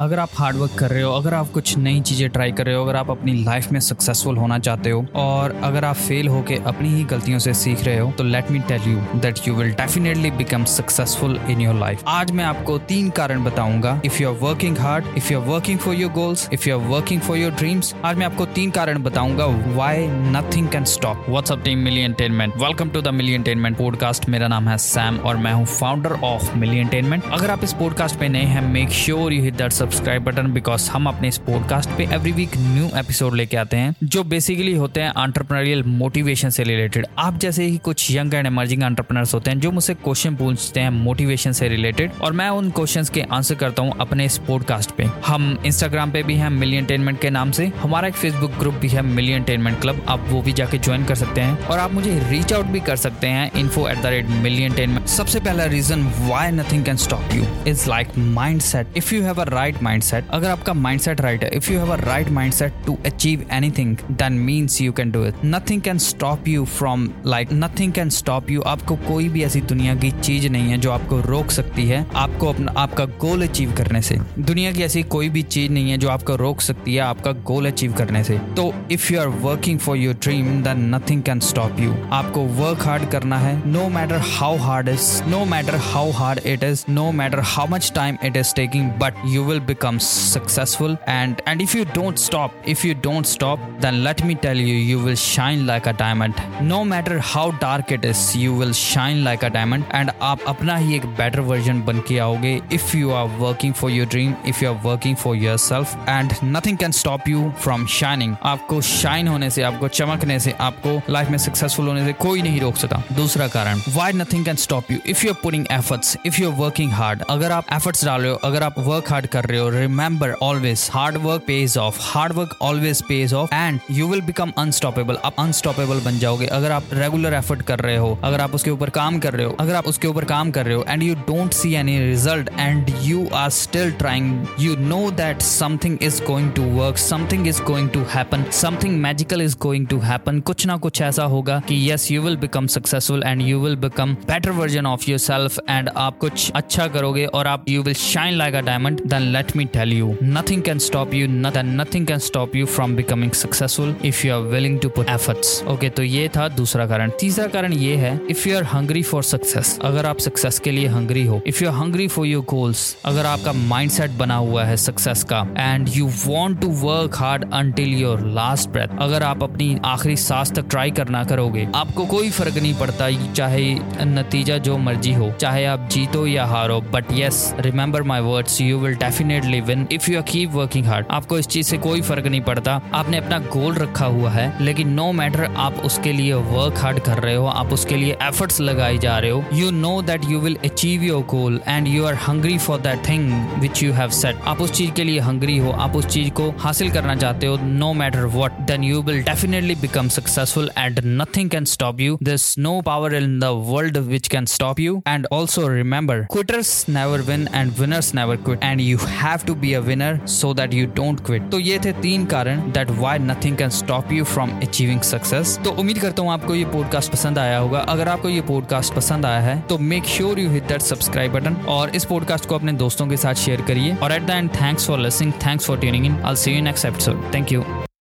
अगर आप hard work कर रहे हो, अगर आप कुछ नई चीज़ें ट्राई कर रहे हो, अगर आप अपनी लाइफ में सक्सेसफुल होना चाहते हो, और अगर आप फेल होके अपनी ही गलतियों से सीख रहे हो तो let me tell you that you will definitely become successful in your life आज मैं आपको तीन कारण बताऊँगा। If you are working hard if you are working for your goals if you are working for your dreams आज मैं आपको तीन कारण बताऊँगा why nothing can stop what's up team Milli entertainment welcome to the Milli entertainment podcast मेरा नाम है Sam और मैं हूँ फाउंडर ऑफ़ मिली एंटेनमेंट अगर आप इस पॉडकास्ट पे नए हैं make sure you hit that subscribe button because हम अपने इस पॉडकास्ट पे एवरी वीक न्यू एपिसोड लेके आते हैं, जो बेसिकली होते हैं आंट्रप्रनरियल मोटिवेशन से रिलेटेड आप जैसे ही कुछ यंग एंड एमर्जिंग आंट्रप्रनर्स होते हैं, जो मुझसे क्वेश्चन पूछते हैं मोटिवेशन से रिलेटेड और मैं उन क्वेश्चन के आंसर करता हूँ अपने इस पॉडकास्ट पे। हम इंस्टाग्राम पे भी हैं मिलियन टेनमेंट के नाम से, हमारा एक फेसबुक ग्रुप भी है मिलियन टेनमेंट क्लब आप वो भी जाके ज्वाइन कर सकते हैं, और आप मुझे रीच आउट भी कर सकते हैं info at the rate million entertainment सबसे पहला reason why nothing can stop you is like mindset if you have a right mindset अगर आपका माइंड सेट राइट है if you have a right mindset to achieve anything then means you can do it nothing can stop you from like nothing can stop you आपको कोई भी ऐसी दुनिया की चीज़ नहीं है जो आपको रोक सकती है आपको अपना, आपका गोल अचीव करने से। दुनिया की ऐसी कोई भी चीज़ नहीं है जो आपको रोक सकती है आपका गोल अचीव करने से। तो if you are working for your dream then nothing can stop you आपको वर्क हार्ड करना है no matter how hard is no matter how hard it is no matter how much time it is taking but you will become successful and and if you don't stop if you don't stop then let me tell you you will shine like a diamond no matter how dark it is you will shine like a diamond and आप अपना ही एक better version बन के आओगे if you are working for your dream if you are working for yourself and nothing can stop you from shining आपको shine होने से आपको चमकने से आपको लाइफ में सक्सेसफुल होने से कोई नहीं रोक सकता दूसरा कारण why nothing can stop you if you are putting efforts if you are working hard अगर आप efforts डाल रहे हो अगर आप वर्क हार्ड कर रहे हो remember always hard work pays off hard work always pays off and you will become unstoppable आप अनस्टॉपेबल बन जाओगे। अगर आप रेगुलर एफर्ट कर रहे हो, अगर आप उसके ऊपर काम कर रहे हो, अगर आप उसके ऊपर काम कर रहे हो and you don't see any result and you are still trying you know that something is going to work something is going to happen something magical is going to happen कुछ ना कुछ ऐसा होगा कि yes you will become successful and you will become better version of yourself and आप कुछ अच्छा करोगे और आप you will shine like a diamond then let me tell you, nothing can stop you, then nothing can stop you from becoming successful if you are willing to put efforts. Okay, तो ये था दूसरा कारण तीसरा कारण ये है if you are hungry for success अगर आप सक्सेस के लिए हंग्री हो if you are hungry for your goals अगर आपका माइंडसेट बना हुआ है सक्सेस का and you want to work hard until your last breath अगर आप अपनी आखिरी सांस तक ट्राई करना करोगे आपको कोई फ़र्क नहीं पड़ता चाहे नतीजा जो मर्ज़ी हो चाहे आप जीतो या हारो but yes remember my words you will definitely win if you keep working hard आपको इस चीज़ से कोई फ़र्क नहीं पड़ता। आपने अपना गोल रखा हुआ है, लेकिन नो no मैटर आप उसके लिए वर्क हार्ड कर रहे हो, आप उसके लिए एफर्ट्स लगाए जा रहे हो you know that you will achieve your goal and you are hungry for that thing which you have set आप उस चीज़ के लिए हंग्री हो, आप उस चीज़ को हासिल करना चाहते हो no matter what then you will definitely become successful and nothing can stop you this no power in the world which can stop you and also remember quitters never win and winners never quit and you have to be a winner so that you don't quit तो ये थे तीन कारण that why nothing can stop you from achieving success तो उम्मीद करता हूँ आपको ये पॉडकास्ट पसंद आया होगा। अगर आपको ये पॉडकास्ट पसंद आया है तो make sure you hit that subscribe button और इस पॉडकास्ट को अपने दोस्तों के साथ शेयर करिए। और at the end thanks for listening thanks for tuning in I see you next episode thank you